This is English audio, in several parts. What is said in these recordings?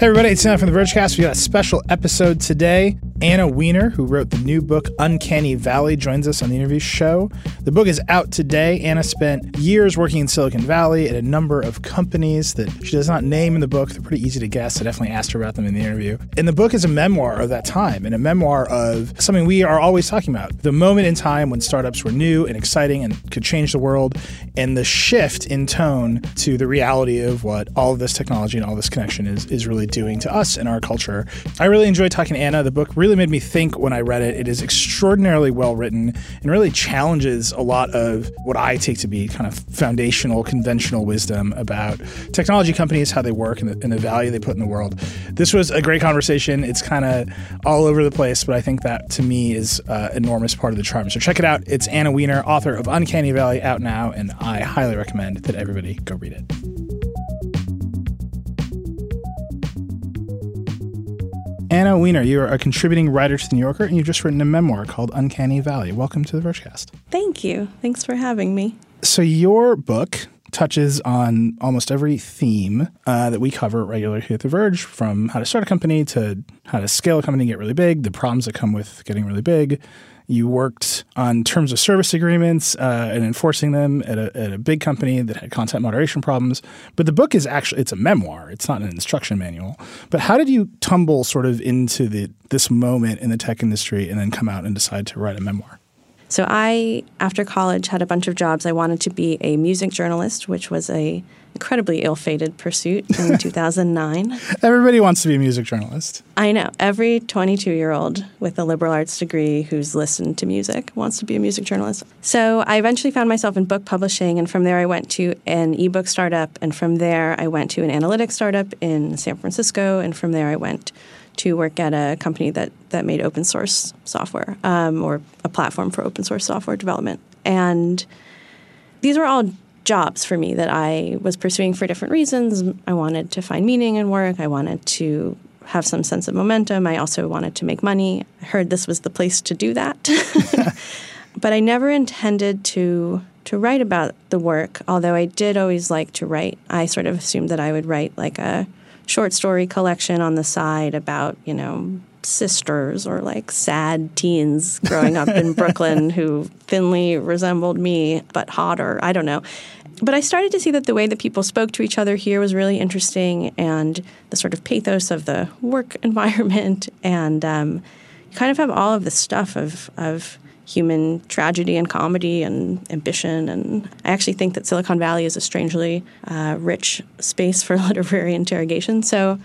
Hey, everybody, it's Anna from the Vergecast. We got a special episode today. Anna Wiener, who wrote the new book Uncanny Valley, joins us on the interview show. The book is out today. Anna spent years working in Silicon Valley at a number of companies that she does not name in the book. They're pretty easy to guess. I definitely asked her about them in the interview. And the book is a memoir of that time and a memoir of something we are always talking about the moment in time when startups were new and exciting and could change the world, and the shift in tone to the reality of what all of this technology and all this connection is, is really doing to us and our culture. I really enjoyed talking to Anna. The book really made me think when I read it. It is extraordinarily well written and really challenges a lot of what I take to be kind of foundational, conventional wisdom about technology companies, how they work, and the, and the value they put in the world. This was a great conversation. It's kind of all over the place, but I think that to me is uh, enormous part of the charm. So check it out. It's Anna Wiener, author of Uncanny Valley, out now, and I highly recommend that everybody go read it. Anna Wiener, you are a contributing writer to The New Yorker, and you've just written a memoir called Uncanny Valley. Welcome to the Vergecast. Thank you. Thanks for having me. So, your book touches on almost every theme uh, that we cover regularly here at The Verge, from how to start a company to how to scale a company and get really big, the problems that come with getting really big, you worked on terms of service agreements uh, and enforcing them at a, at a big company that had content moderation problems. But the book is actually it's a memoir. It's not an instruction manual. But how did you tumble sort of into the this moment in the tech industry and then come out and decide to write a memoir? So I, after college, had a bunch of jobs. I wanted to be a music journalist, which was a incredibly ill-fated pursuit in 2009. Everybody wants to be a music journalist. I know. Every 22-year-old with a liberal arts degree who's listened to music wants to be a music journalist. So I eventually found myself in book publishing, and from there I went to an ebook startup, and from there I went to an analytics startup in San Francisco, and from there I went to work at a company that that made open source software um, or a platform for open source software development. And these were all jobs for me that I was pursuing for different reasons. I wanted to find meaning in work. I wanted to have some sense of momentum. I also wanted to make money. I heard this was the place to do that. but I never intended to to write about the work, although I did always like to write. I sort of assumed that I would write like a short story collection on the side about, you know, sisters or like sad teens growing up in Brooklyn who thinly resembled me but hotter. I don't know. But I started to see that the way that people spoke to each other here was really interesting and the sort of pathos of the work environment. And um, you kind of have all of the stuff of, of human tragedy and comedy and ambition. And I actually think that Silicon Valley is a strangely uh, rich space for literary interrogation. So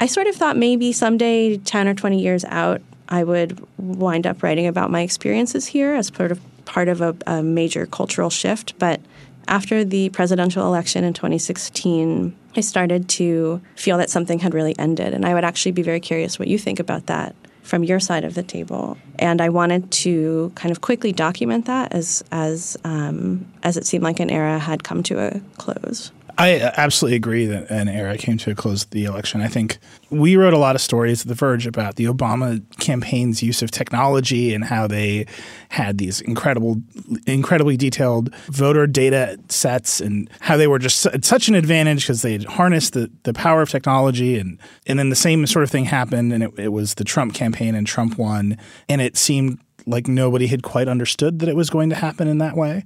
I sort of thought maybe someday, 10 or 20 years out, I would wind up writing about my experiences here as part of part of a, a major cultural shift. But after the presidential election in 2016, I started to feel that something had really ended. And I would actually be very curious what you think about that from your side of the table. And I wanted to kind of quickly document that as as um, as it seemed like an era had come to a close. I absolutely agree that an era came to a close the election. I think we wrote a lot of stories at The Verge about the Obama campaign's use of technology and how they had these incredible, incredibly detailed voter data sets and how they were just such an advantage because they harnessed the, the power of technology. And, and then the same sort of thing happened, and it, it was the Trump campaign, and Trump won. And it seemed like nobody had quite understood that it was going to happen in that way.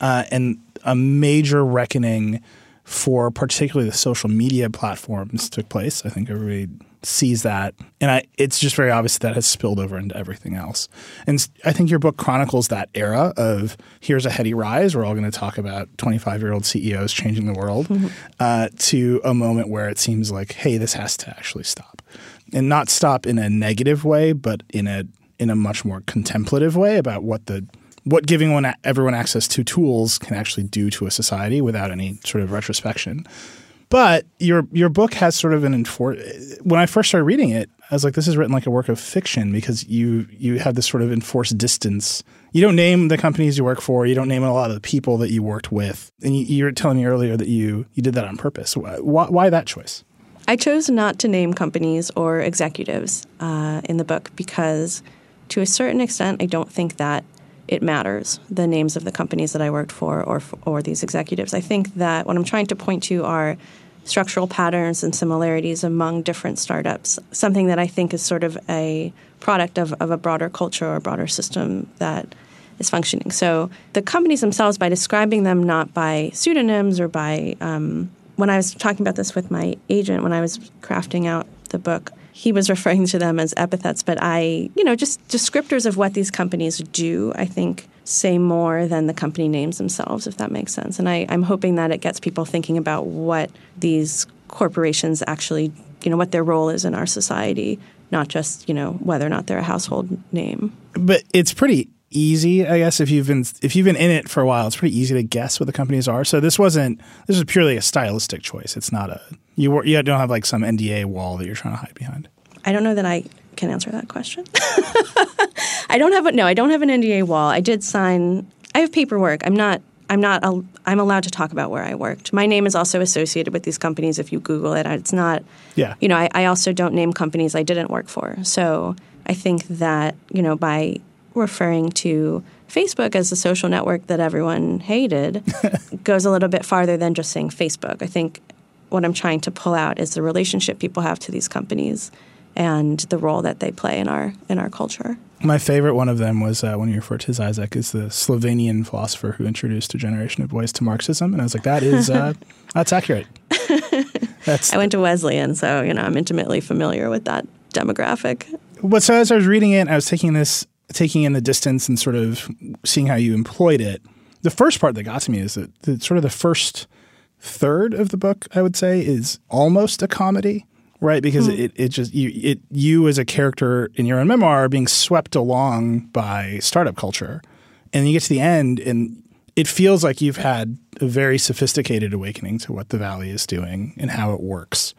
Uh, and a major reckoning – for particularly the social media platforms took place. I think everybody sees that, and I, it's just very obvious that has spilled over into everything else. And I think your book chronicles that era of here's a heady rise. We're all going to talk about 25 year old CEOs changing the world, mm-hmm. uh, to a moment where it seems like, hey, this has to actually stop, and not stop in a negative way, but in a in a much more contemplative way about what the what giving one, everyone access to tools can actually do to a society without any sort of retrospection. But your your book has sort of an enfor- when I first started reading it, I was like, this is written like a work of fiction because you you have this sort of enforced distance. You don't name the companies you work for. You don't name a lot of the people that you worked with. And you, you were telling me earlier that you you did that on purpose. Why, why that choice? I chose not to name companies or executives uh, in the book because, to a certain extent, I don't think that it matters the names of the companies that I worked for or or these executives. I think that what I'm trying to point to are structural patterns and similarities among different startups, something that I think is sort of a product of, of a broader culture or broader system that is functioning. So the companies themselves, by describing them not by pseudonyms or by, um, when I was talking about this with my agent when I was crafting out the book, he was referring to them as epithets, but I, you know, just descriptors of what these companies do, I think say more than the company names themselves, if that makes sense. And I, I'm hoping that it gets people thinking about what these corporations actually, you know, what their role is in our society, not just, you know, whether or not they're a household name. But it's pretty easy, I guess, if you've been if you've been in it for a while, it's pretty easy to guess what the companies are. So this wasn't this is purely a stylistic choice. It's not a you you don't have like some NDA wall that you're trying to hide behind. I don't know that I can answer that question. I don't have a, no, I don't have an NDA wall. I did sign. I have paperwork. I'm not. I'm not. i I'm allowed to talk about where I worked. My name is also associated with these companies. If you Google it, it's not. Yeah. You know, I, I also don't name companies I didn't work for. So I think that you know by referring to Facebook as the social network that everyone hated goes a little bit farther than just saying Facebook. I think what I'm trying to pull out is the relationship people have to these companies and the role that they play in our in our culture. My favorite one of them was uh, when you referred to Zizek is the Slovenian philosopher who introduced a generation of boys to Marxism, and I was like, that is uh, that's accurate. That's I went to Wesleyan, so you know I'm intimately familiar with that demographic. But so as I was reading it, I was taking this taking in the distance and sort of seeing how you employed it. The first part that got to me is that the, sort of the first third of the book, I would say, is almost a comedy right? Because mm. it, it just you it you as a character in your own memoir are being swept along by startup culture, and you get to the end and it feels like you've had a very sophisticated awakening to what the valley is doing and how it works.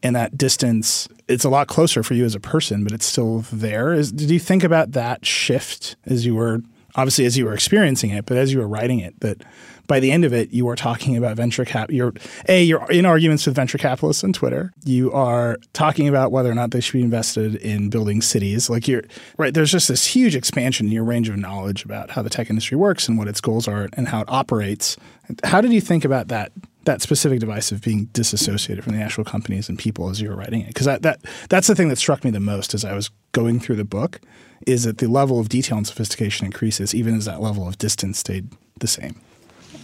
And that distance, it's a lot closer for you as a person, but it's still there. Is, did you think about that shift as you were obviously as you were experiencing it, but as you were writing it, that by the end of it, you are talking about venture cap. You're a you're in arguments with venture capitalists on Twitter. You are talking about whether or not they should be invested in building cities. Like you're right. There's just this huge expansion in your range of knowledge about how the tech industry works and what its goals are and how it operates. How did you think about that? That specific device of being disassociated from the actual companies and people as you were writing it, because that, that that's the thing that struck me the most as I was going through the book, is that the level of detail and sophistication increases even as that level of distance stayed the same.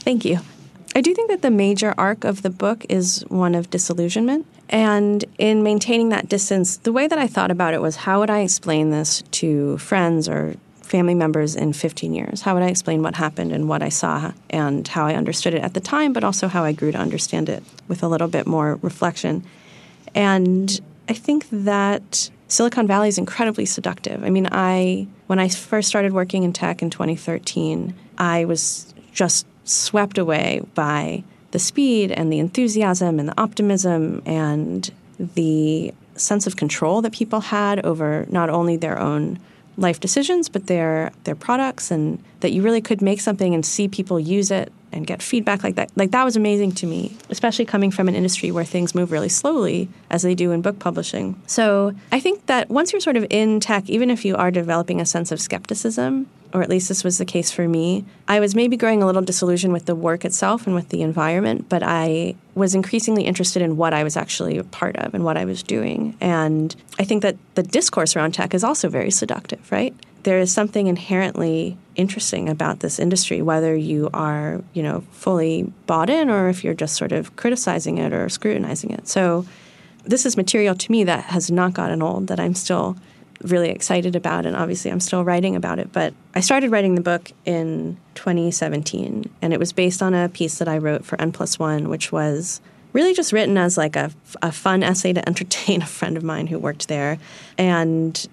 Thank you. I do think that the major arc of the book is one of disillusionment. And in maintaining that distance, the way that I thought about it was how would I explain this to friends or family members in 15 years? How would I explain what happened and what I saw and how I understood it at the time, but also how I grew to understand it with a little bit more reflection? And I think that Silicon Valley is incredibly seductive. I mean, I when I first started working in tech in 2013, I was just swept away by the speed and the enthusiasm and the optimism and the sense of control that people had over not only their own life decisions but their their products and that you really could make something and see people use it and get feedback like that. Like that was amazing to me especially coming from an industry where things move really slowly as they do in book publishing. So i think that once you're sort of in tech even if you are developing a sense of skepticism or at least this was the case for me. I was maybe growing a little disillusioned with the work itself and with the environment, but I was increasingly interested in what I was actually a part of and what I was doing. And I think that the discourse around tech is also very seductive, right? There is something inherently interesting about this industry, whether you are, you know, fully bought in or if you're just sort of criticizing it or scrutinizing it. So this is material to me that has not gotten old, that I'm still really excited about, and obviously I'm still writing about it. But I started writing the book in 2017, and it was based on a piece that I wrote for N Plus One, which was really just written as like a, a fun essay to entertain a friend of mine who worked there. And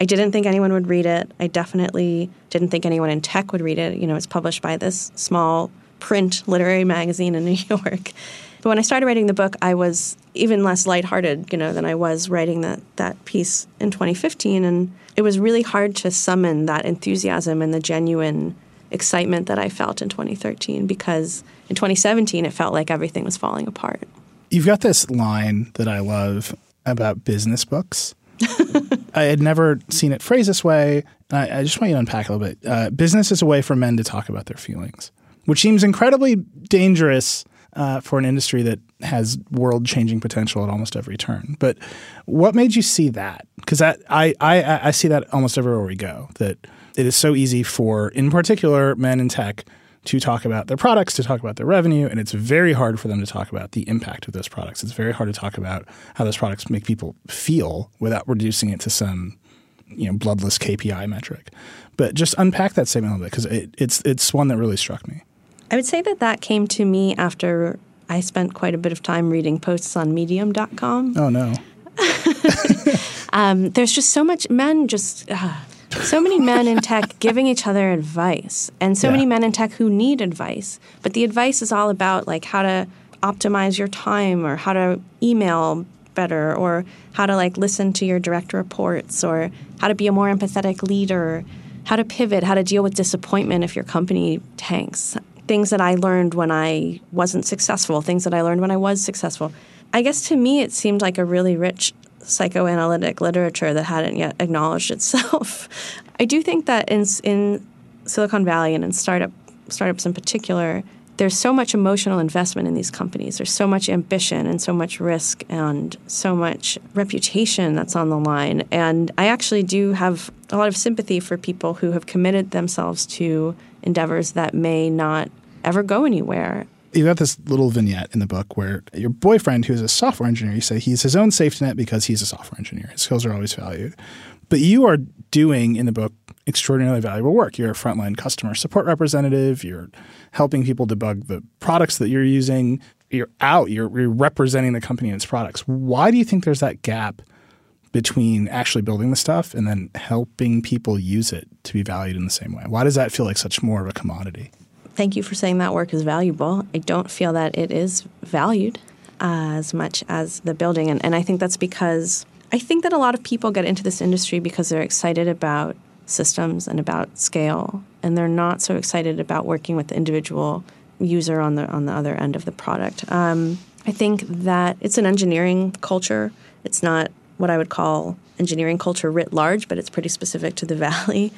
I didn't think anyone would read it. I definitely didn't think anyone in tech would read it. You know, it's published by this small print literary magazine in New York. But when I started writing the book, I was even less lighthearted, you know, than I was writing that that piece in 2015, and it was really hard to summon that enthusiasm and the genuine excitement that I felt in 2013 because in 2017 it felt like everything was falling apart. You've got this line that I love about business books. I had never seen it phrased this way. I, I, just want you to unpack a little bit. Uh, business is a way for men to talk about their feelings, which seems incredibly dangerous uh, for an industry that has world changing potential at almost every turn. But what made you see that? Because I, I, I see that almost everywhere we go, that it is so easy for, in particular, men in tech to talk about their products, to talk about their revenue, and it's very hard for them to talk about the impact of those products. It's very hard to talk about how those products make people feel without reducing it to some you know bloodless KPI metric. But just unpack that statement a little bit because it, it's it's one that really struck me. I would say that that came to me after I spent quite a bit of time reading posts on Medium.com. Oh no. um, there's just so much men just. Uh, so many men in tech giving each other advice and so yeah. many men in tech who need advice but the advice is all about like how to optimize your time or how to email better or how to like listen to your direct reports or how to be a more empathetic leader how to pivot how to deal with disappointment if your company tanks things that i learned when i wasn't successful things that i learned when i was successful i guess to me it seemed like a really rich psychoanalytic literature that hadn't yet acknowledged itself i do think that in, in silicon valley and in startup startups in particular there's so much emotional investment in these companies. There's so much ambition and so much risk and so much reputation that's on the line. And I actually do have a lot of sympathy for people who have committed themselves to endeavors that may not ever go anywhere. You got this little vignette in the book where your boyfriend, who's a software engineer, you say he's his own safety net because he's a software engineer. His skills are always valued. But you are doing in the book extraordinarily valuable work. You're a frontline customer support representative. You're helping people debug the products that you're using. You're out. You're, you're representing the company and its products. Why do you think there's that gap between actually building the stuff and then helping people use it to be valued in the same way? Why does that feel like such more of a commodity? Thank you for saying that work is valuable. I don't feel that it is valued as much as the building. And, and I think that's because I think that a lot of people get into this industry because they're excited about systems and about scale, and they're not so excited about working with the individual user on the on the other end of the product. Um, I think that it's an engineering culture. It's not what I would call engineering culture writ large, but it's pretty specific to the valley.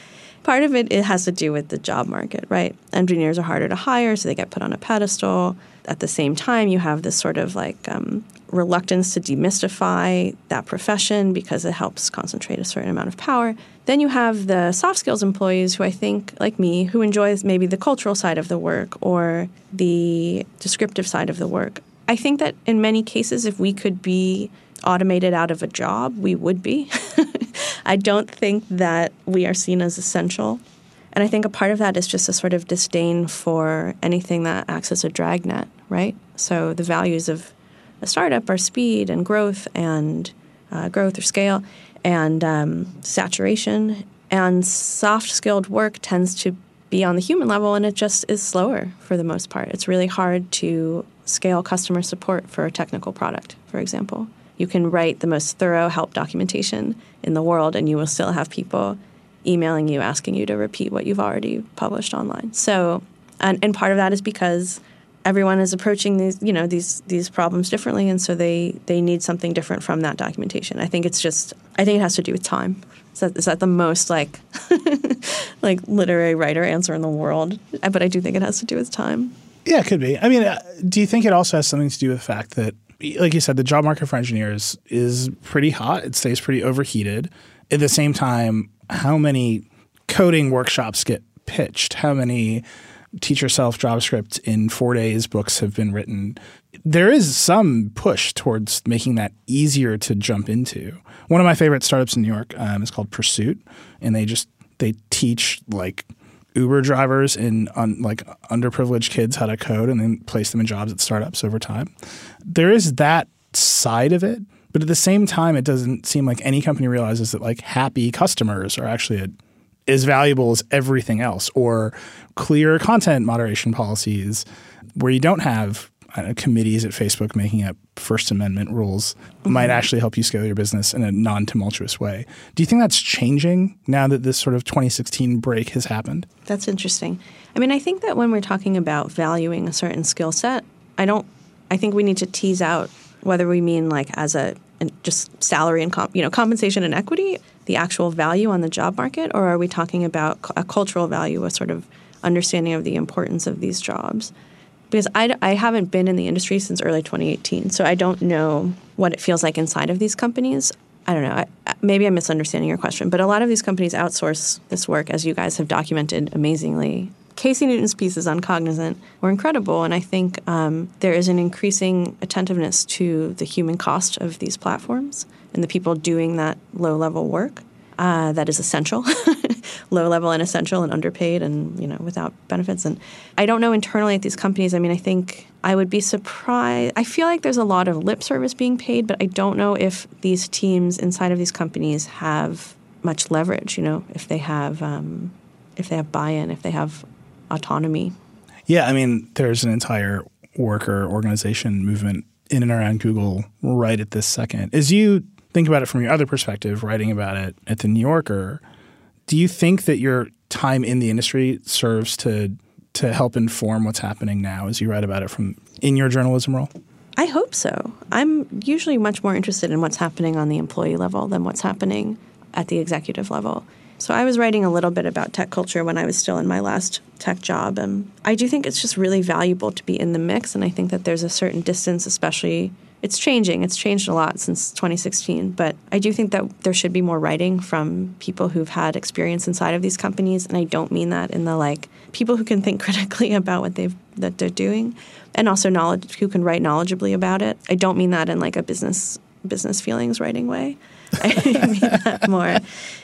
Part of it, it has to do with the job market, right? Engineers are harder to hire, so they get put on a pedestal. At the same time, you have this sort of like um, reluctance to demystify that profession because it helps concentrate a certain amount of power. Then you have the soft skills employees who I think, like me, who enjoys maybe the cultural side of the work or the descriptive side of the work. I think that in many cases, if we could be automated out of a job, we would be. I don't think that we are seen as essential. And I think a part of that is just a sort of disdain for anything that acts as a dragnet, right? So the values of a startup are speed and growth and uh, growth or scale and um, saturation. And soft skilled work tends to be on the human level and it just is slower for the most part. It's really hard to scale customer support for a technical product, for example. You can write the most thorough help documentation in the world and you will still have people emailing you asking you to repeat what you've already published online. So, and, and part of that is because everyone is approaching these you know these these problems differently and so they they need something different from that documentation. I think it's just i think it has to do with time. Is that, is that the most like like literary writer answer in the world? But i do think it has to do with time. Yeah it could be. I mean uh, do you think it also has something to do with the fact that like you said the job market for engineers is pretty hot it stays pretty overheated at the same time how many coding workshops get pitched how many teach yourself JavaScript in four days books have been written. There is some push towards making that easier to jump into. One of my favorite startups in New York um, is called Pursuit, and they just they teach like Uber drivers and un, like underprivileged kids how to code, and then place them in jobs at startups over time. There is that side of it, but at the same time, it doesn't seem like any company realizes that like happy customers are actually a as valuable as everything else, or clear content moderation policies where you don't have know, committees at Facebook making up First Amendment rules mm-hmm. might actually help you scale your business in a non tumultuous way. Do you think that's changing now that this sort of 2016 break has happened? That's interesting. I mean, I think that when we're talking about valuing a certain skill set, I don't. I think we need to tease out whether we mean like as a just salary and comp, you know compensation and equity, the actual value on the job market, or are we talking about a cultural value, a sort of understanding of the importance of these jobs? Because I, I haven't been in the industry since early 2018, so I don't know what it feels like inside of these companies. I don't know. I, maybe I'm misunderstanding your question, but a lot of these companies outsource this work, as you guys have documented amazingly. Casey Newton's pieces on Cognizant were incredible, and I think um, there is an increasing attentiveness to the human cost of these platforms and the people doing that low level work uh, that is essential, low level and essential and underpaid and you know without benefits. And I don't know internally at these companies. I mean, I think I would be surprised. I feel like there's a lot of lip service being paid, but I don't know if these teams inside of these companies have much leverage. You know, if they have um, if they have buy-in, if they have autonomy. Yeah, I mean, there's an entire worker organization movement in and around Google right at this second. As you think about it from your other perspective, writing about it at the New Yorker, do you think that your time in the industry serves to to help inform what's happening now as you write about it from in your journalism role? I hope so. I'm usually much more interested in what's happening on the employee level than what's happening at the executive level. So I was writing a little bit about tech culture when I was still in my last tech job. And I do think it's just really valuable to be in the mix. And I think that there's a certain distance, especially it's changing. It's changed a lot since 2016, but I do think that there should be more writing from people who've had experience inside of these companies, and I don't mean that in the like people who can think critically about what they've that they're doing, and also knowledge who can write knowledgeably about it. I don't mean that in like a business business feelings writing way. I mean that more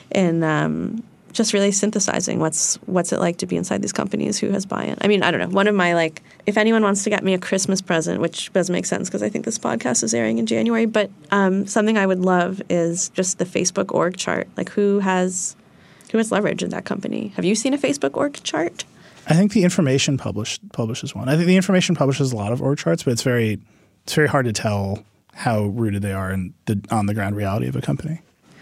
in um, just really synthesizing what's what's it like to be inside these companies who has buy-in. I mean, I don't know. One of my like if anyone wants to get me a Christmas present, which does make sense because I think this podcast is airing in January, but um, something I would love is just the Facebook org chart. Like who has who has leverage in that company? Have you seen a Facebook org chart? I think the information published publishes one. I think the information publishes a lot of org charts, but it's very it's very hard to tell how rooted they are in the on the ground reality of a company.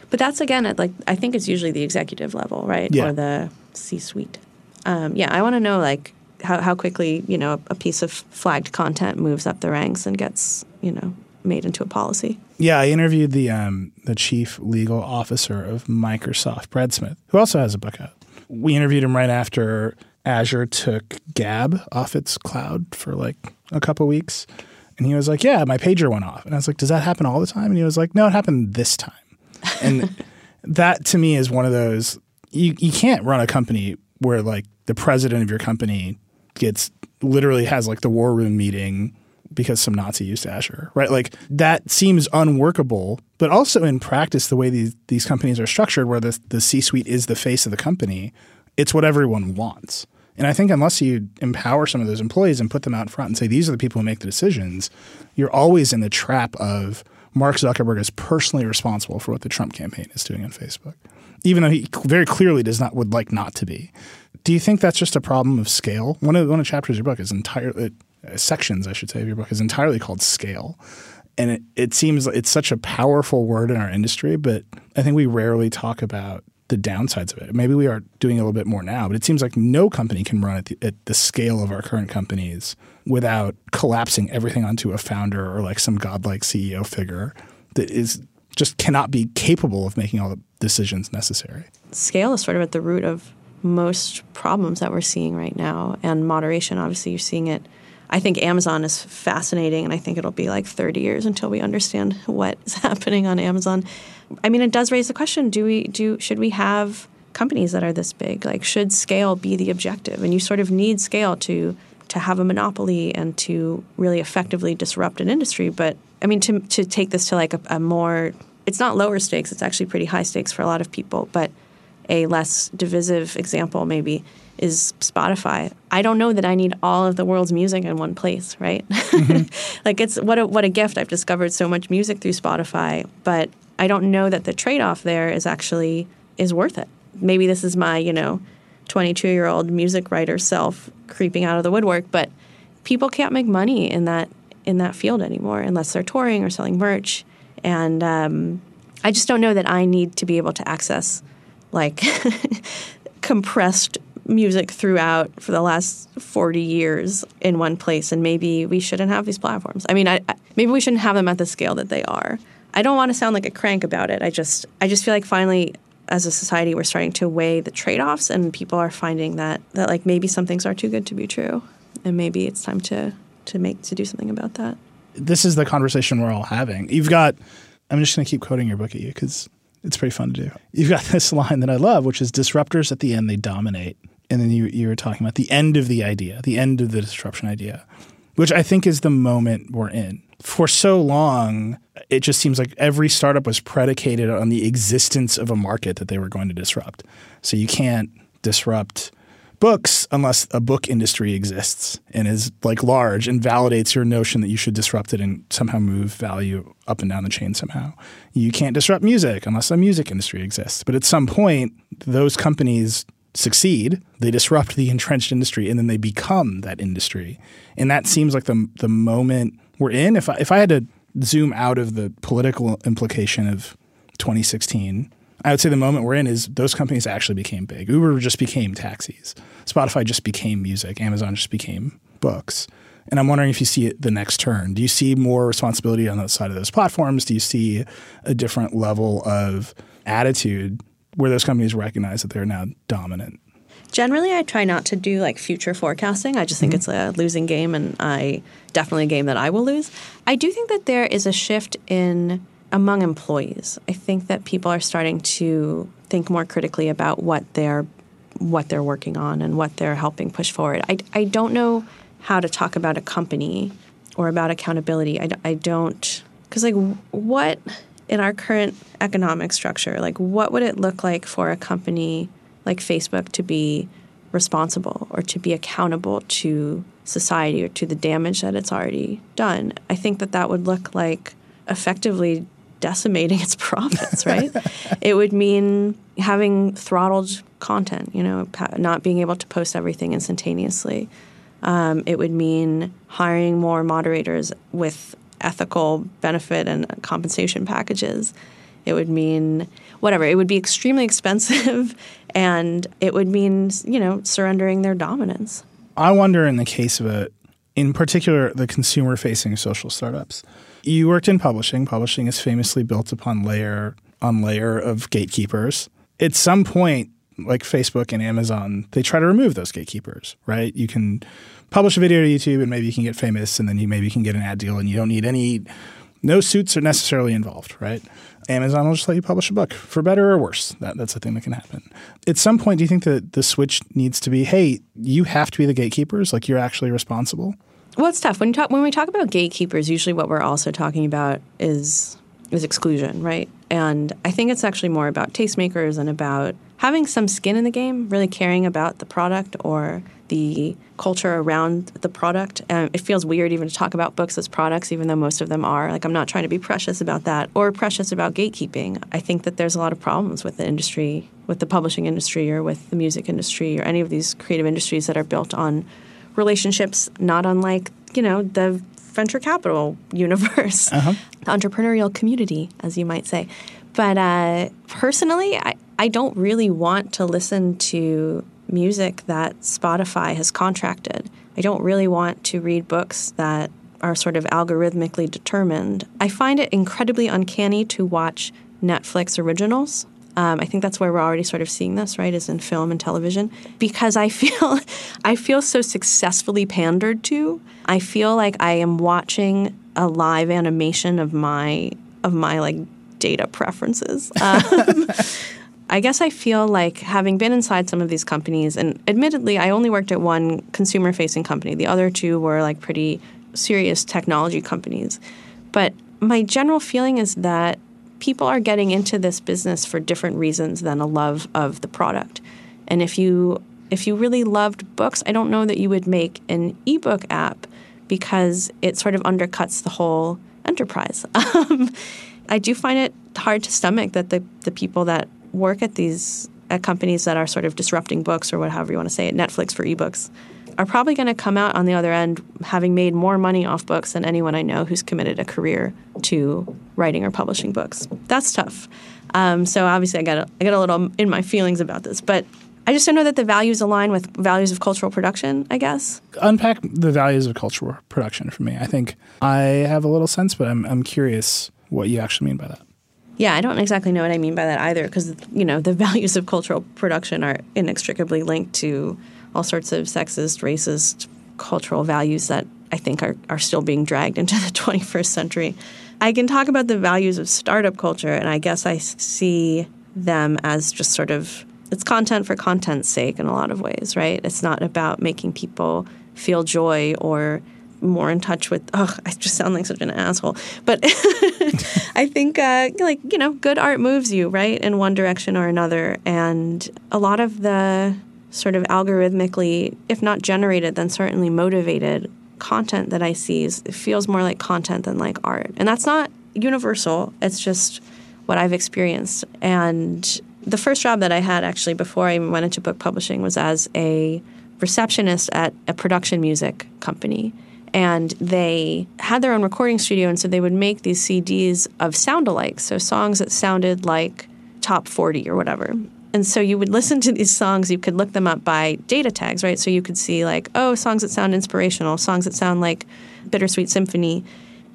But that's again at like I think it's usually the executive level, right? Yeah. Or the C suite. Um, yeah, I want to know like how, how quickly you know a piece of flagged content moves up the ranks and gets you know made into a policy. Yeah, I interviewed the um, the chief legal officer of Microsoft, Brad Smith, who also has a book out. We interviewed him right after Azure took Gab off its cloud for like a couple weeks, and he was like, "Yeah, my pager went off," and I was like, "Does that happen all the time?" And he was like, "No, it happened this time." And that to me is one of those you you can't run a company where like the president of your company gets literally has like the war room meeting because some Nazi used Azure, right? Like that seems unworkable, but also in practice, the way these, these companies are structured, where the, the C suite is the face of the company, it's what everyone wants. And I think unless you empower some of those employees and put them out front and say, these are the people who make the decisions, you're always in the trap of Mark Zuckerberg is personally responsible for what the Trump campaign is doing on Facebook, even though he very clearly does not would like not to be. Do you think that's just a problem of scale? One of one of the chapters of your book is entirely uh, sections, I should say, of your book is entirely called scale, and it, it seems it's such a powerful word in our industry, but I think we rarely talk about the downsides of it. Maybe we are doing a little bit more now, but it seems like no company can run at the, at the scale of our current companies without collapsing everything onto a founder or like some godlike CEO figure that is just cannot be capable of making all the decisions necessary. Scale is sort of at the root of most problems that we're seeing right now, and moderation. Obviously, you're seeing it. I think Amazon is fascinating, and I think it'll be like 30 years until we understand what is happening on Amazon. I mean, it does raise the question: Do we do? Should we have companies that are this big? Like, should scale be the objective? And you sort of need scale to to have a monopoly and to really effectively disrupt an industry. But I mean, to to take this to like a, a more, it's not lower stakes. It's actually pretty high stakes for a lot of people, but a less divisive example maybe is Spotify. I don't know that I need all of the world's music in one place, right? Mm-hmm. like it's what a, what a gift. I've discovered so much music through Spotify, but I don't know that the trade-off there is actually is worth it. Maybe this is my, you know, 22-year-old music writer self creeping out of the woodwork, but people can't make money in that in that field anymore unless they're touring or selling merch. And um, I just don't know that I need to be able to access like compressed music throughout for the last 40 years in one place and maybe we shouldn't have these platforms i mean I, I, maybe we shouldn't have them at the scale that they are i don't want to sound like a crank about it i just i just feel like finally as a society we're starting to weigh the trade-offs and people are finding that that like maybe some things are too good to be true and maybe it's time to to make to do something about that. This is the conversation we're all having. You've got. I'm just going to keep quoting your book at you because it's pretty fun to do. You've got this line that I love, which is disruptors at the end they dominate, and then you you were talking about the end of the idea, the end of the disruption idea, which I think is the moment we're in. For so long, it just seems like every startup was predicated on the existence of a market that they were going to disrupt. So you can't disrupt books unless a book industry exists and is like large and validates your notion that you should disrupt it and somehow move value up and down the chain somehow. You can't disrupt music unless a music industry exists. But at some point, those companies succeed, they disrupt the entrenched industry and then they become that industry. And that seems like the the moment we're in. If I, if I had to zoom out of the political implication of 2016 I would say the moment we're in is those companies actually became big. Uber just became taxis. Spotify just became music. Amazon just became books. And I'm wondering if you see the next turn. Do you see more responsibility on the side of those platforms? Do you see a different level of attitude where those companies recognize that they're now dominant? Generally, I try not to do like future forecasting. I just think mm-hmm. it's a losing game, and I definitely a game that I will lose. I do think that there is a shift in among employees. I think that people are starting to think more critically about what they're what they're working on and what they're helping push forward. I, I don't know how to talk about a company or about accountability. I, I don't because like what in our current economic structure, like what would it look like for a company like Facebook to be responsible or to be accountable to society or to the damage that it's already done? I think that that would look like effectively decimating its profits, right? it would mean having throttled content, you know, not being able to post everything instantaneously. Um, it would mean hiring more moderators with ethical benefit and compensation packages. It would mean whatever. It would be extremely expensive, and it would mean you know surrendering their dominance. I wonder in the case of a, in particular, the consumer-facing social startups you worked in publishing. Publishing is famously built upon layer on layer of gatekeepers. At some point, like Facebook and Amazon, they try to remove those gatekeepers, right? You can publish a video to YouTube and maybe you can get famous and then you maybe can get an ad deal and you don't need any no suits are necessarily involved, right? Amazon will just let you publish a book for better or worse. That, that's a thing that can happen. At some point, do you think that the switch needs to be, hey, you have to be the gatekeepers, like you're actually responsible? Well, it's tough when talk when we talk about gatekeepers. Usually, what we're also talking about is is exclusion, right? And I think it's actually more about tastemakers and about having some skin in the game, really caring about the product or the culture around the product. Um, it feels weird even to talk about books as products, even though most of them are. Like, I'm not trying to be precious about that or precious about gatekeeping. I think that there's a lot of problems with the industry, with the publishing industry or with the music industry or any of these creative industries that are built on relationships not unlike, you know, the venture capital universe, uh-huh. the entrepreneurial community, as you might say. But uh, personally, I, I don't really want to listen to music that Spotify has contracted. I don't really want to read books that are sort of algorithmically determined. I find it incredibly uncanny to watch Netflix originals um, I think that's where we're already sort of seeing this, right? Is in film and television because I feel I feel so successfully pandered to. I feel like I am watching a live animation of my of my like data preferences. Um, I guess I feel like having been inside some of these companies, and admittedly, I only worked at one consumer facing company. The other two were like pretty serious technology companies. But my general feeling is that people are getting into this business for different reasons than a love of the product. And if you if you really loved books, I don't know that you would make an ebook app because it sort of undercuts the whole enterprise. Um, I do find it hard to stomach that the, the people that work at these at companies that are sort of disrupting books or whatever you want to say Netflix for ebooks, are probably going to come out on the other end having made more money off books than anyone I know who's committed a career to writing or publishing books. That's tough. Um, so obviously, I got a, I got a little in my feelings about this, but I just don't know that the values align with values of cultural production. I guess unpack the values of cultural production for me. I think I have a little sense, but I'm I'm curious what you actually mean by that. Yeah, I don't exactly know what I mean by that either, because you know the values of cultural production are inextricably linked to all sorts of sexist, racist, cultural values that I think are, are still being dragged into the 21st century. I can talk about the values of startup culture, and I guess I see them as just sort of it's content for content's sake in a lot of ways, right? It's not about making people feel joy or more in touch with oh i just sound like such an asshole but i think uh, like you know good art moves you right in one direction or another and a lot of the sort of algorithmically if not generated then certainly motivated content that i see is, it feels more like content than like art. And that's not universal it's just what i've experienced. And the first job that i had actually before i went into book publishing was as a receptionist at a production music company. And they had their own recording studio and so they would make these cds of sound alike so songs that sounded like top 40 or whatever and so you would listen to these songs you could look them up by data tags right so you could see like oh songs that sound inspirational songs that sound like bittersweet symphony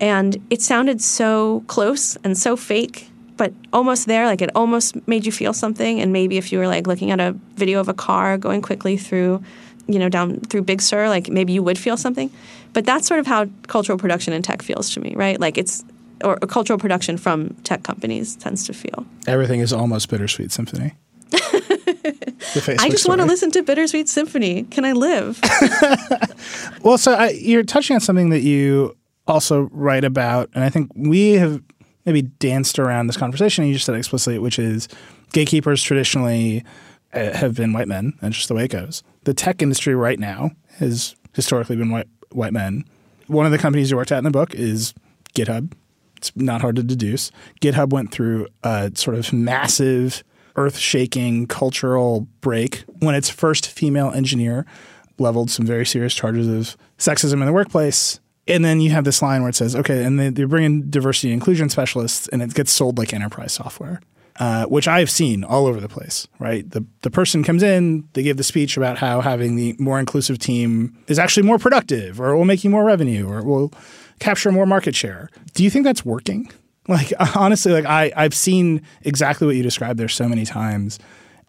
and it sounded so close and so fake but almost there like it almost made you feel something and maybe if you were like looking at a video of a car going quickly through you know down through big sur like maybe you would feel something but that's sort of how cultural production in tech feels to me, right? Like it's or cultural production from tech companies tends to feel. Everything is almost bittersweet symphony. I just want to listen to Bittersweet Symphony. Can I live? well, so I, you're touching on something that you also write about, and I think we have maybe danced around this conversation. You just said explicitly, which is gatekeepers traditionally uh, have been white men, and just the way it goes. The tech industry right now has historically been white white men. One of the companies you worked at in the book is GitHub. It's not hard to deduce. GitHub went through a sort of massive, earth shaking cultural break when its first female engineer leveled some very serious charges of sexism in the workplace. And then you have this line where it says, okay, and they, they bring in diversity and inclusion specialists, and it gets sold like enterprise software. Uh, which I've seen all over the place, right? The, the person comes in, they give the speech about how having the more inclusive team is actually more productive or it will make you more revenue or it will capture more market share. Do you think that's working? Like, honestly, like I, I've seen exactly what you described there so many times.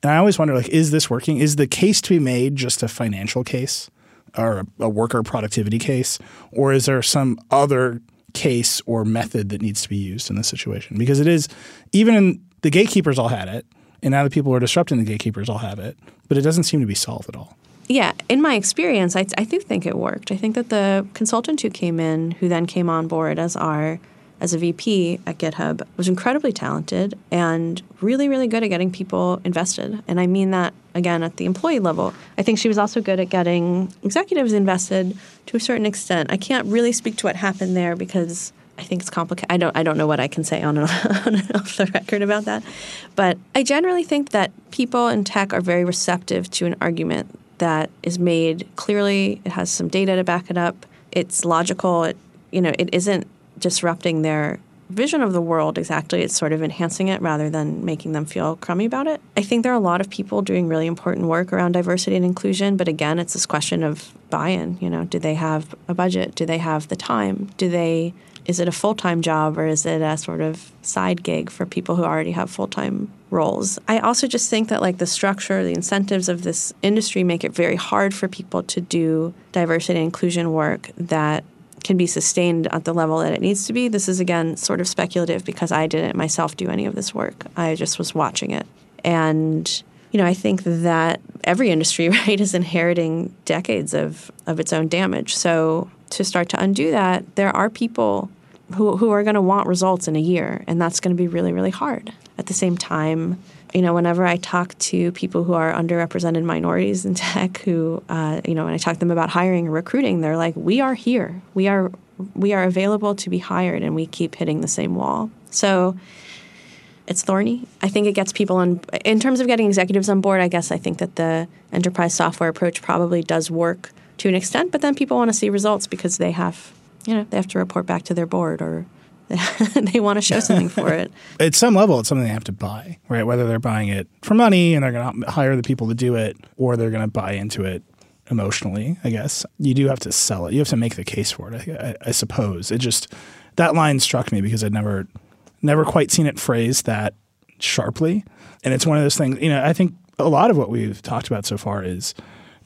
And I always wonder, like, is this working? Is the case to be made just a financial case or a, a worker productivity case? Or is there some other case or method that needs to be used in this situation? Because it is, even in the gatekeepers all had it, and now the people who are disrupting the gatekeepers all have it, but it doesn't seem to be solved at all. Yeah, in my experience, I, I do think it worked. I think that the consultant who came in, who then came on board as our as a VP at GitHub, was incredibly talented and really, really good at getting people invested. And I mean that again at the employee level. I think she was also good at getting executives invested to a certain extent. I can't really speak to what happened there because I think it's complicated. I don't I don't know what I can say on and, on and off the record about that, but I generally think that people in tech are very receptive to an argument that is made clearly. It has some data to back it up. It's logical. It you know it isn't disrupting their vision of the world exactly. It's sort of enhancing it rather than making them feel crummy about it. I think there are a lot of people doing really important work around diversity and inclusion, but again, it's this question of buy-in. You know, do they have a budget? Do they have the time? Do they is it a full time job or is it a sort of side gig for people who already have full time roles? I also just think that like the structure, the incentives of this industry make it very hard for people to do diversity and inclusion work that can be sustained at the level that it needs to be. This is again sort of speculative because I didn't myself do any of this work. I just was watching it. And you know, I think that every industry, right, is inheriting decades of, of its own damage. So to start to undo that, there are people who, who are going to want results in a year, and that's going to be really, really hard. At the same time, you know, whenever I talk to people who are underrepresented minorities in tech, who, uh, you know, when I talk to them about hiring or recruiting, they're like, "We are here. We are, we are available to be hired," and we keep hitting the same wall. So it's thorny. I think it gets people on. In terms of getting executives on board, I guess I think that the enterprise software approach probably does work to an extent, but then people want to see results because they have you know they have to report back to their board or they want to show something for it. At some level, it's something they have to buy, right? Whether they're buying it for money and they're going to hire the people to do it, or they're going to buy into it emotionally. I guess you do have to sell it. You have to make the case for it. I, I, suppose it just that line struck me because I'd never, never quite seen it phrased that sharply, and it's one of those things. You know, I think a lot of what we've talked about so far is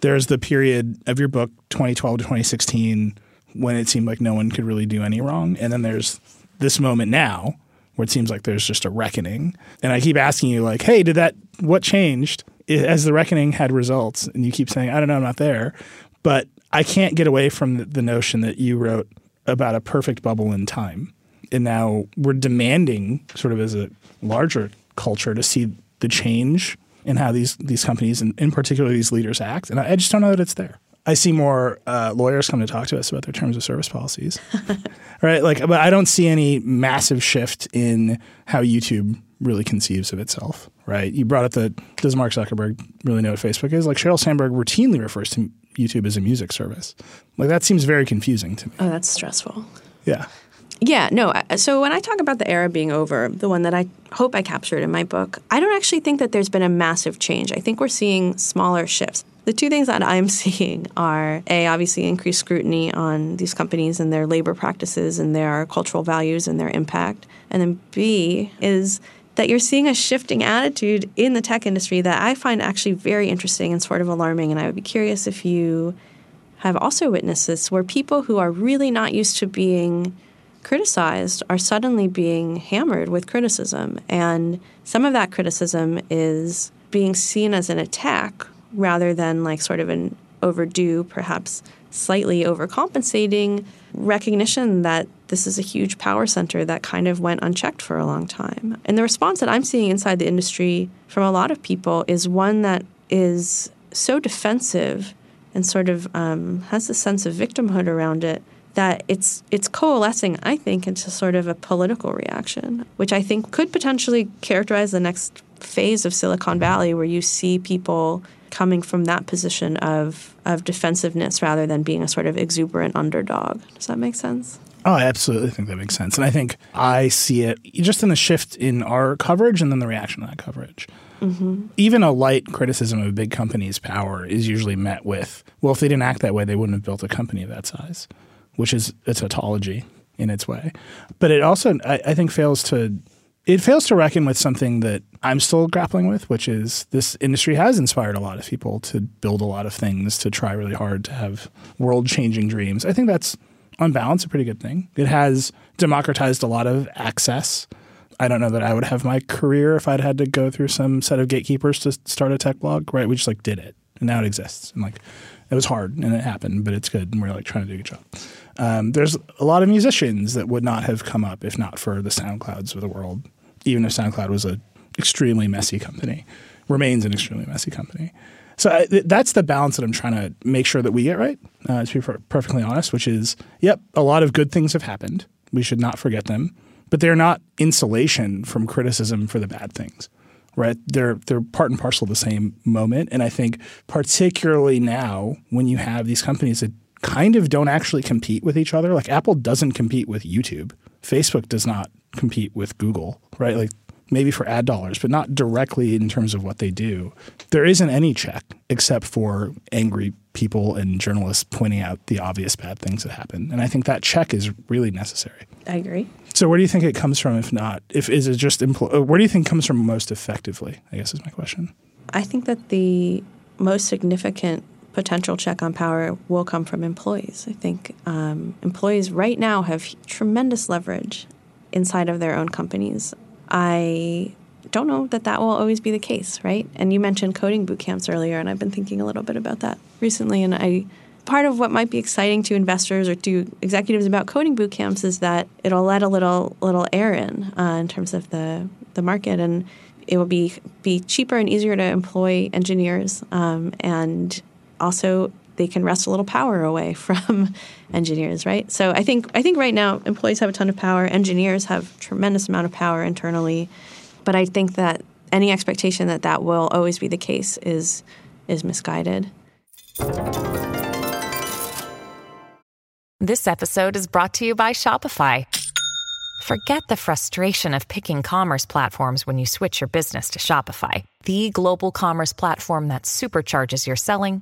there's the period of your book 2012 to 2016 when it seemed like no one could really do any wrong and then there's this moment now where it seems like there's just a reckoning. And i keep asking you like hey did that what changed? As the reckoning had results and you keep saying i don't know i'm not there. But i can't get away from the, notion that you wrote about a perfect bubble in time. And now we're demanding sort of as a larger culture to see the change in how these these companies and in particular these leaders act. And I just don't know that it's there I see more uh, lawyers come to talk to us about their terms of service policies, right? Like, but I don't see any massive shift in how YouTube really conceives of itself, right? You brought up the does Mark Zuckerberg really know what Facebook is? Like Sheryl Sandberg routinely refers to YouTube as a music service. Like that seems very confusing to me. Oh, that's stressful. Yeah. Yeah, no. So when I talk about the era being over, the one that I hope I captured in my book, I don't actually think that there's been a massive change. I think we're seeing smaller shifts. The two things that I'm seeing are A, obviously increased scrutiny on these companies and their labor practices and their cultural values and their impact. And then B is that you're seeing a shifting attitude in the tech industry that I find actually very interesting and sort of alarming. And I would be curious if you have also witnessed this, where people who are really not used to being criticized are suddenly being hammered with criticism. And some of that criticism is being seen as an attack rather than like sort of an overdue, perhaps slightly overcompensating recognition that this is a huge power center that kind of went unchecked for a long time. And the response that I'm seeing inside the industry from a lot of people is one that is so defensive and sort of um, has a sense of victimhood around it that it's it's coalescing, I think, into sort of a political reaction, which I think could potentially characterize the next phase of Silicon Valley, where you see people coming from that position of of defensiveness rather than being a sort of exuberant underdog. Does that make sense? Oh, I absolutely think that makes sense. And I think I see it just in the shift in our coverage and then the reaction to that coverage. Mm-hmm. Even a light criticism of a big company's power is usually met with, well, if they didn't act that way, they wouldn't have built a company of that size which is a tautology in its way. But it also, I, I think, fails to it fails to reckon with something that I'm still grappling with, which is this industry has inspired a lot of people to build a lot of things, to try really hard, to have world changing dreams. I think that's, on balance, a pretty good thing. It has democratized a lot of access. I don't know that I would have my career if I'd had to go through some set of gatekeepers to start a tech blog, right? We just like did it and now it exists. And like, it was hard and it happened, but it's good. And we're like trying to do a good job. Um, there's a lot of musicians that would not have come up if not for the SoundClouds of the world, even if SoundCloud was an extremely messy company, remains an extremely messy company. So I, that's the balance that I'm trying to make sure that we get right, uh, to be per- perfectly honest, which is, yep, a lot of good things have happened. We should not forget them, but they're not insulation from criticism for the bad things right? They're they're part and parcel of the same moment. And I think particularly now when you have these companies that kind of don't actually compete with each other. Like Apple doesn't compete with YouTube. Facebook does not compete with Google, right? Like maybe for ad dollars, but not directly in terms of what they do. There isn't any check except for angry people and journalists pointing out the obvious bad things that happen. And I think that check is really necessary. I agree. So where do you think it comes from if not? If is it just empl- uh, where do you think comes from most effectively? I guess is my question. I think that the most significant potential check on power will come from employees. I think um, employees right now have tremendous leverage inside of their own companies. I don't know that that will always be the case, right? And you mentioned coding boot camps earlier, and I've been thinking a little bit about that recently. And I, part of what might be exciting to investors or to executives about coding boot camps is that it'll let a little little air in uh, in terms of the the market, and it will be be cheaper and easier to employ engineers, um, and also they can wrest a little power away from engineers, right? So I think I think right now employees have a ton of power, engineers have tremendous amount of power internally, but I think that any expectation that that will always be the case is is misguided. This episode is brought to you by Shopify. Forget the frustration of picking commerce platforms when you switch your business to Shopify, the global commerce platform that supercharges your selling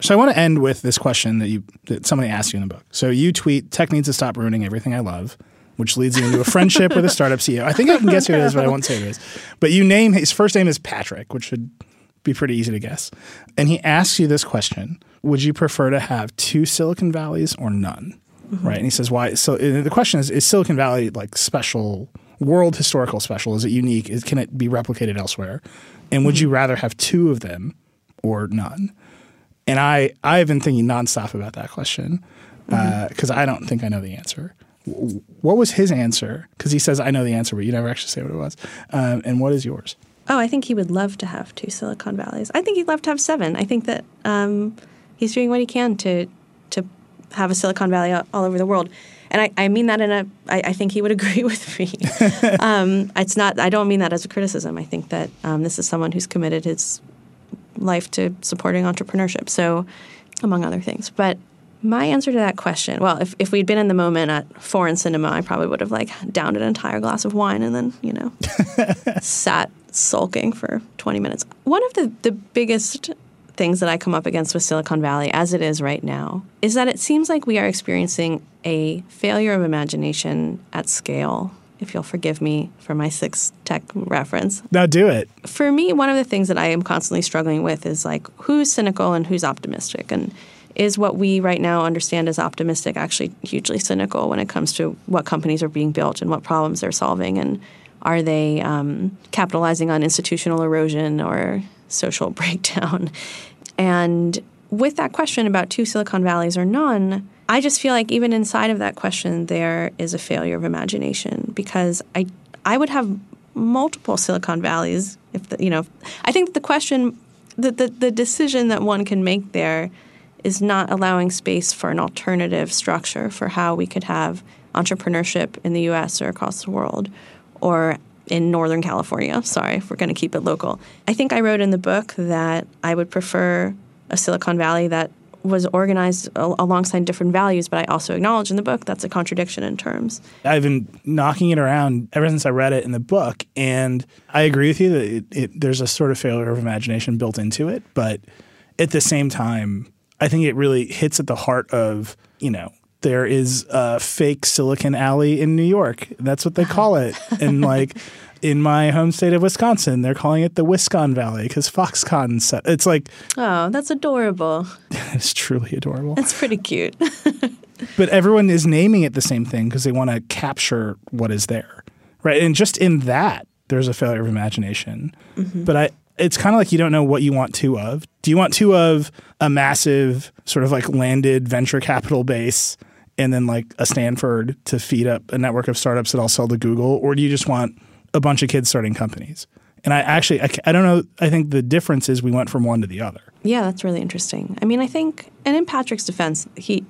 So I want to end with this question that you that somebody asked you in the book. So you tweet, "Tech needs to stop ruining everything I love," which leads you into a friendship with a startup CEO. I think I can guess who it is, but I won't say who it is. But you name his first name is Patrick, which should be pretty easy to guess. And he asks you this question: Would you prefer to have two Silicon Valleys or none? Mm-hmm. Right? And he says, "Why?" So the question is: Is Silicon Valley like special? World historical special? Is it unique? Is, can it be replicated elsewhere? And would mm-hmm. you rather have two of them or none? And I, I've been thinking nonstop about that question because uh, I don't think I know the answer. W- What was his answer? Because he says I know the answer, but you never actually say what it was. Um, and what is yours? Oh, I think he would love to have two Silicon Valleys. I think he'd love to have seven. I think that um, he's doing what he can to to have a Silicon Valley all, all over the world. And I, I mean that in a. I, I think he would agree with me. um, it's not. I don't mean that as a criticism. I think that um, this is someone who's committed his life to supporting entrepreneurship. So, among other things. But my answer to that question, well, if, if we'd been in the moment at foreign cinema, I probably would have like downed an entire glass of wine and then, you know, sat sulking for 20 minutes. One of the, the biggest things that I come up against with Silicon Valley as it is right now is that it seems like we are experiencing a failure of imagination at scale. If you'll forgive me for my six tech reference, Now do it. for me, one of the things that I am constantly struggling with is like who's cynical and who's optimistic, and is what we right now understand as optimistic actually hugely cynical when it comes to what companies are being built and what problems they're solving, and are they um, capitalizing on institutional erosion or social breakdown? And with that question about two Silicon Valleys or none, I just feel like even inside of that question, there is a failure of imagination because I I would have multiple Silicon Valleys if the, you know. I think the question, the, the the decision that one can make there is not allowing space for an alternative structure for how we could have entrepreneurship in the U.S. or across the world, or in Northern California. Sorry, if we're going to keep it local. I think I wrote in the book that I would prefer a Silicon Valley that was organized al- alongside different values, but I also acknowledge in the book that's a contradiction in terms. I've been knocking it around ever since I read it in the book, and I agree with you that it, it, there's a sort of failure of imagination built into it. But at the same time, I think it really hits at the heart of you know there is a fake Silicon Alley in New York. That's what they call it, and like. In my home state of Wisconsin, they're calling it the Wisconsin Valley because Foxconn. Set, it's like Oh, that's adorable. it's truly adorable. That's pretty cute. but everyone is naming it the same thing because they want to capture what is there, right? And just in that, there's a failure of imagination. Mm-hmm. But I, it's kind of like you don't know what you want two of. Do you want two of a massive sort of like landed venture capital base and then like a Stanford to feed up a network of startups that all sell to Google, or do you just want a bunch of kids starting companies? And I actually, I, I don't know. I think the difference is we went from one to the other. Yeah, that's really interesting. I mean, I think, and in Patrick's defense, he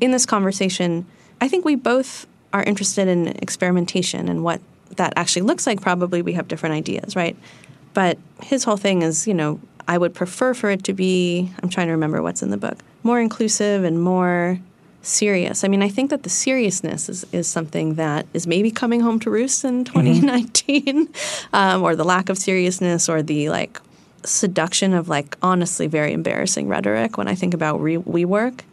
in this conversation, I think we both are interested in experimentation and what that actually looks like. Probably we have different ideas, right? But his whole thing is, you know, I would prefer for it to be. I'm trying to remember what's in the book. More inclusive and more serious. I mean, I think that the seriousness is, is something that is maybe coming home to roost in 2019, um, or the lack of seriousness, or the like seduction of like honestly very embarrassing rhetoric when I think about re- WeWork. It's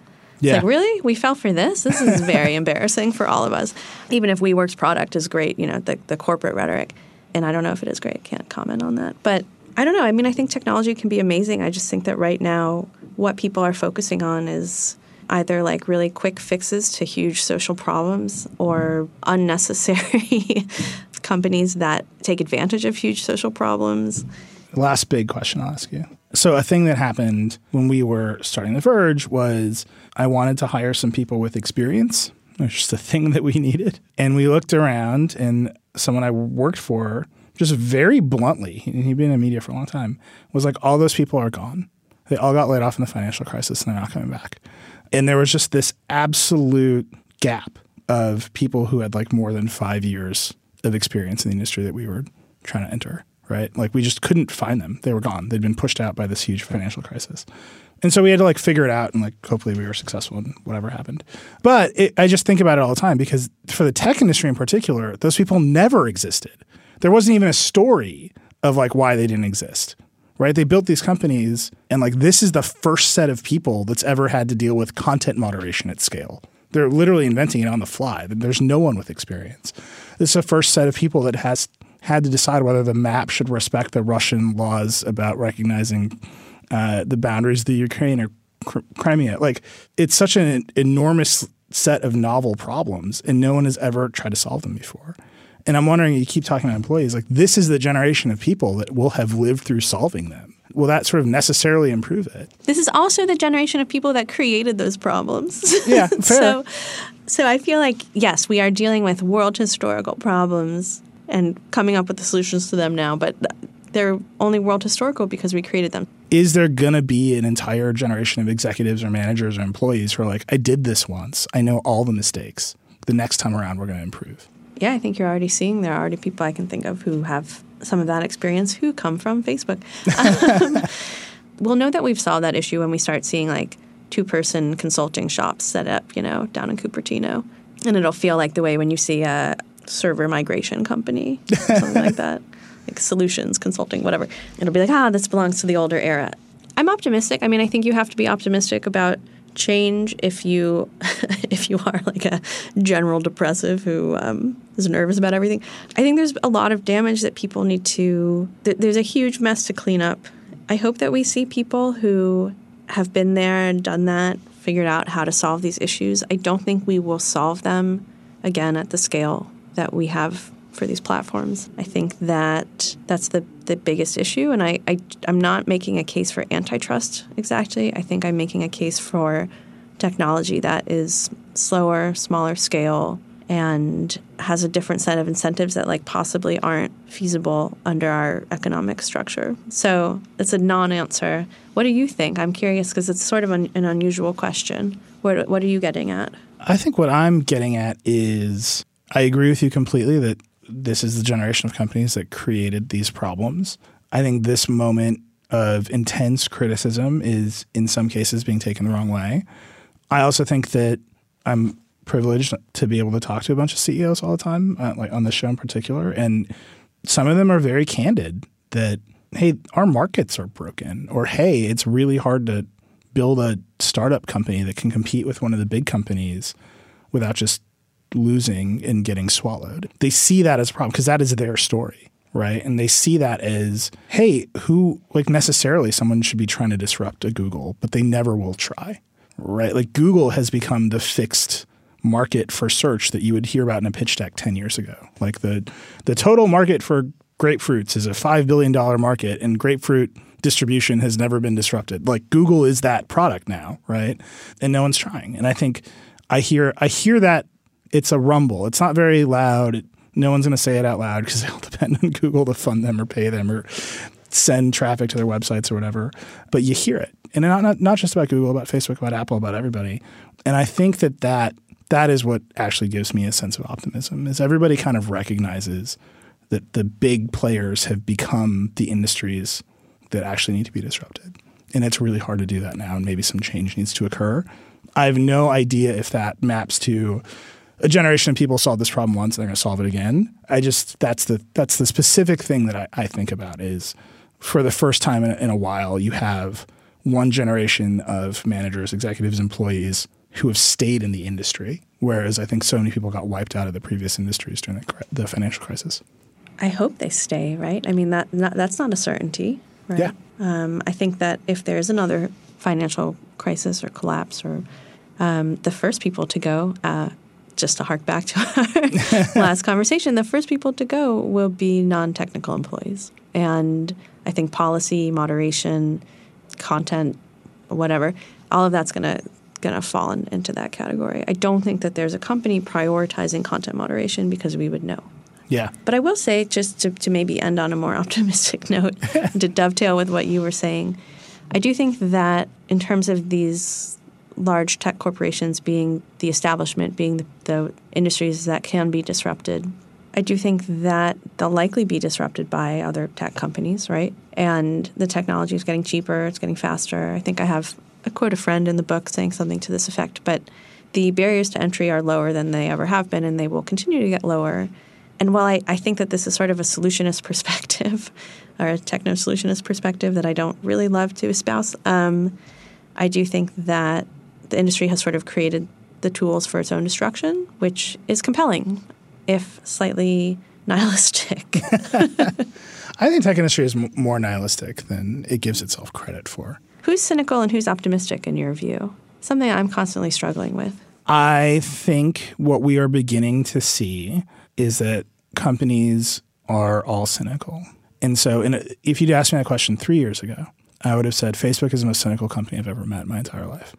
Yeah. like, really? We fell for this? This is very embarrassing for all of us. Even if WeWork's product is great, you know, the, the corporate rhetoric. And I don't know if it is great. Can't comment on that. But I don't know. I mean, I think technology can be amazing. I just think that right now, what people are focusing on is either like really quick fixes to huge social problems or unnecessary companies that take advantage of huge social problems. Last big question I'll ask you. So, a thing that happened when we were starting The Verge was I wanted to hire some people with experience. It was just a thing that we needed. And we looked around, and someone I worked for just very bluntly, and he'd been in media for a long time, was like, all those people are gone. They all got laid off in the financial crisis and they're not coming back. And there was just this absolute gap of people who had like more than five years of experience in the industry that we were trying to enter, right? Like we just couldn't find them. They were gone. They'd been pushed out by this huge financial crisis. And so we had to like figure it out and like hopefully we were successful in whatever happened. But it, I just think about it all the time because for the tech industry in particular, those people never existed. There wasn't even a story of like why they didn't exist. Right? They built these companies and like this is the first set of people that's ever had to deal with content moderation at scale. They're literally inventing it on the fly. There's no one with experience. This is the first set of people that has had to decide whether the map should respect the Russian laws about recognizing uh, the boundaries of the Ukraine or Crimea. Like it's such an enormous set of novel problems, and no one has ever tried to solve them before. And I'm wondering, you keep talking about employees, like this is the generation of people that will have lived through solving them. Will that sort of necessarily improve it? This is also the generation of people that created those problems. Yeah, fair. so, so I feel like yes, we are dealing with world historical problems and coming up with the solutions to them now, but they're only world historical because we created them. Is there going to be an entire generation of executives or managers or employees who are like, I did this once. I know all the mistakes. The next time around, we're going to improve? Yeah, I think you're already seeing there are already people I can think of who have some of that experience who come from Facebook. Um, we'll know that we've solved that issue when we start seeing like two person consulting shops set up, you know, down in Cupertino. And it'll feel like the way when you see a server migration company, or something like that like solutions consulting, whatever. It'll be like, ah, this belongs to the older era. I'm optimistic. I mean, I think you have to be optimistic about change if you if you are like a general depressive who um, is nervous about everything. I think there's a lot of damage that people need to. Th- there's a huge mess to clean up. I hope that we see people who have been there and done that, figured out how to solve these issues. I don't think we will solve them again at the scale that we have for these platforms. I think that that's the, the biggest issue. And I, I, I'm not making a case for antitrust exactly. I think I'm making a case for technology that is slower, smaller scale, and has a different set of incentives that like possibly aren't feasible under our economic structure. So it's a non-answer. What do you think? I'm curious because it's sort of an, an unusual question. What, what are you getting at? I think what I'm getting at is I agree with you completely that this is the generation of companies that created these problems. I think this moment of intense criticism is in some cases being taken the wrong way. I also think that I'm privileged to be able to talk to a bunch of CEOs all the time, uh, like on the show in particular, and some of them are very candid that hey, our markets are broken, or hey, it's really hard to build a startup company that can compete with one of the big companies without just losing and getting swallowed. They see that as a problem because that is their story, right? And they see that as, hey, who, like necessarily someone should be trying to disrupt a Google, but they never will try, right? Like Google has become the fixed market for search that you would hear about in a pitch deck 10 years ago. Like the, the total market for grapefruits is a $5 billion market and grapefruit distribution has never been disrupted. Like Google is that product now, right? And no one's trying. And I think I hear I hear that it's a rumble. It's not very loud. No one's going to say it out loud because they'll depend on Google to fund them or pay them or send traffic to their websites or whatever. But you hear it, and not not, not just about Google, about Facebook, about Apple, about everybody. And I think that that that is what actually gives me a sense of optimism. Is everybody kind of recognizes that the big players have become the industries that actually need to be disrupted. And it's really hard to do that now, and maybe some change needs to occur. I have no idea if that maps to a generation of people solved this problem once, and they're going to solve it again. I just that's the that's the specific thing that I, I think about is for the first time in a, in a while, you have one generation of managers, executives, employees who have stayed in the industry, whereas I think so many people got wiped out of the previous industries during the, the financial crisis. I hope they stay, right? I mean that not, that's not a certainty, right? Yeah. Um, I think that if there's another financial crisis or collapse, or um, the first people to go uh, just to hark back to our last conversation, the first people to go will be non technical employees. And I think policy, moderation, content, whatever, all of that's going to going to fall in, into that category. I don't think that there's a company prioritizing content moderation because we would know. Yeah. But I will say, just to, to maybe end on a more optimistic note, to dovetail with what you were saying, I do think that in terms of these large tech corporations being the establishment, being the, the industries that can be disrupted, I do think that they'll likely be disrupted by other tech companies, right? And the technology is getting cheaper, it's getting faster. I think I have I quote a friend in the book saying something to this effect, but the barriers to entry are lower than they ever have been, and they will continue to get lower. And while I, I think that this is sort of a solutionist perspective or a techno solutionist perspective that I don't really love to espouse, um, I do think that the industry has sort of created the tools for its own destruction, which is compelling, if slightly nihilistic. I think tech industry is m- more nihilistic than it gives itself credit for. who's cynical and who's optimistic in your view? Something I'm constantly struggling with. I think what we are beginning to see is that companies are all cynical. And so, in a, if you'd asked me that question three years ago, I would have said Facebook is the most cynical company I've ever met in my entire life.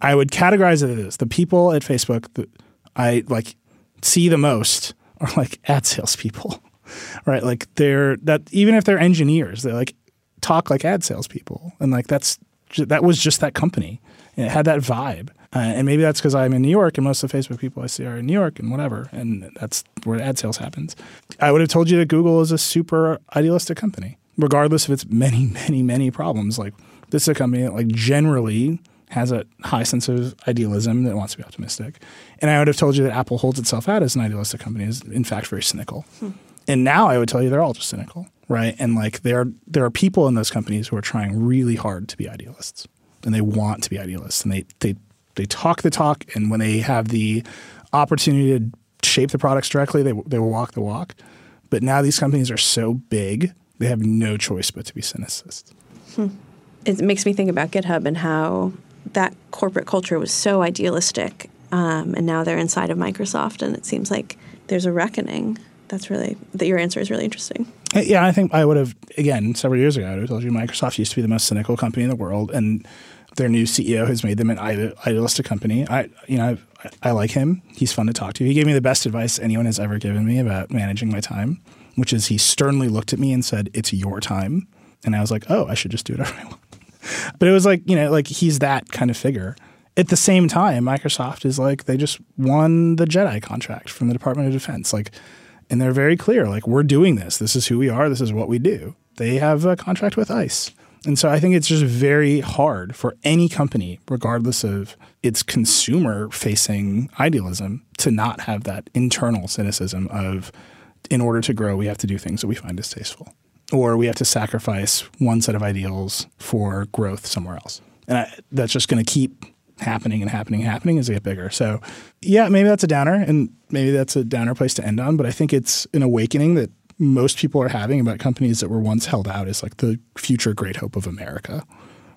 I would categorize it as the people at Facebook that I like see the most are like ad salespeople, right? Like they're that even if they're engineers, they like talk like ad salespeople, and like that's that was just that company. And it had that vibe, uh, and maybe that's because I'm in New York, and most of the Facebook people I see are in New York, and whatever, and that's where ad sales happens. I would have told you that Google is a super idealistic company, regardless of its many, many, many problems. Like this is a company that like generally has a high sense of idealism that wants to be optimistic. And I would have told you that Apple holds itself out as an idealistic company is in fact very cynical. Hmm. And now I would tell you they're all just cynical, right? And like there there are people in those companies who are trying really hard to be idealists. And they want to be idealists and they they they talk the talk and when they have the opportunity to shape the products directly, they they will walk the walk. But now these companies are so big, they have no choice but to be cynicists. it makes me think about GitHub and how that corporate culture was so idealistic, um, and now they're inside of Microsoft, and it seems like there's a reckoning. That's really that your answer is really interesting. Uh, Yeah, I think I would have again several years ago. I would have told you Microsoft used to be the most cynical company in the world, and their new CEO has made them an idealistic company. I, you know, I, I like him. He's fun to talk to. He gave me the best advice anyone has ever given me about managing my time, which is he sternly looked at me and said, "It's your time," and I was like, "Oh, I should just do whatever I want." But it was like you know, like he's that kind of figure. At the same time, Microsoft is like they just won the Jedi contract from the Department of Defense, like, and they're very clear, like we're doing this. This is who we are. This is what we do. They have a contract with ICE, and so I think it's just very hard for any company, regardless of its consumer-facing idealism, to not have that internal cynicism of, in order to grow, we have to do things that we find distasteful or we have to sacrifice one set of ideals for growth somewhere else. And I, that's just going to keep happening and happening and happening as they get bigger. So, yeah, maybe that's a downer and maybe that's a downer place to end on. But I think it's an awakening that most people are having about companies that were once held out as like the future great hope of America,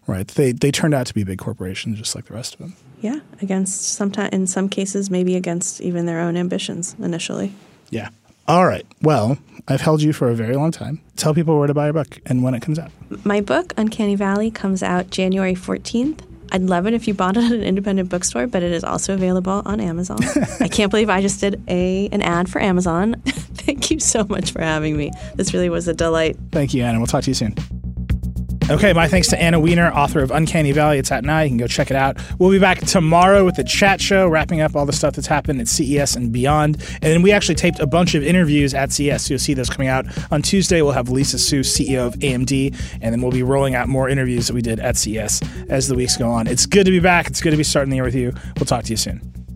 right? They, they turned out to be big corporations just like the rest of them. Yeah, against sometimes in some cases maybe against even their own ambitions initially. Yeah. All right. Well, I've held you for a very long time. Tell people where to buy your book and when it comes out. My book Uncanny Valley comes out January 14th. I'd love it if you bought it at an independent bookstore, but it is also available on Amazon. I can't believe I just did a an ad for Amazon. Thank you so much for having me. This really was a delight. Thank you, Anna. We'll talk to you soon. Okay, my thanks to Anna Wiener, author of Uncanny Valley. It's out now. You can go check it out. We'll be back tomorrow with the chat show, wrapping up all the stuff that's happened at CES and beyond. And then we actually taped a bunch of interviews at CES. So you'll see those coming out on Tuesday. We'll have Lisa Su, CEO of AMD, and then we'll be rolling out more interviews that we did at CES as the weeks go on. It's good to be back. It's good to be starting the year with you. We'll talk to you soon.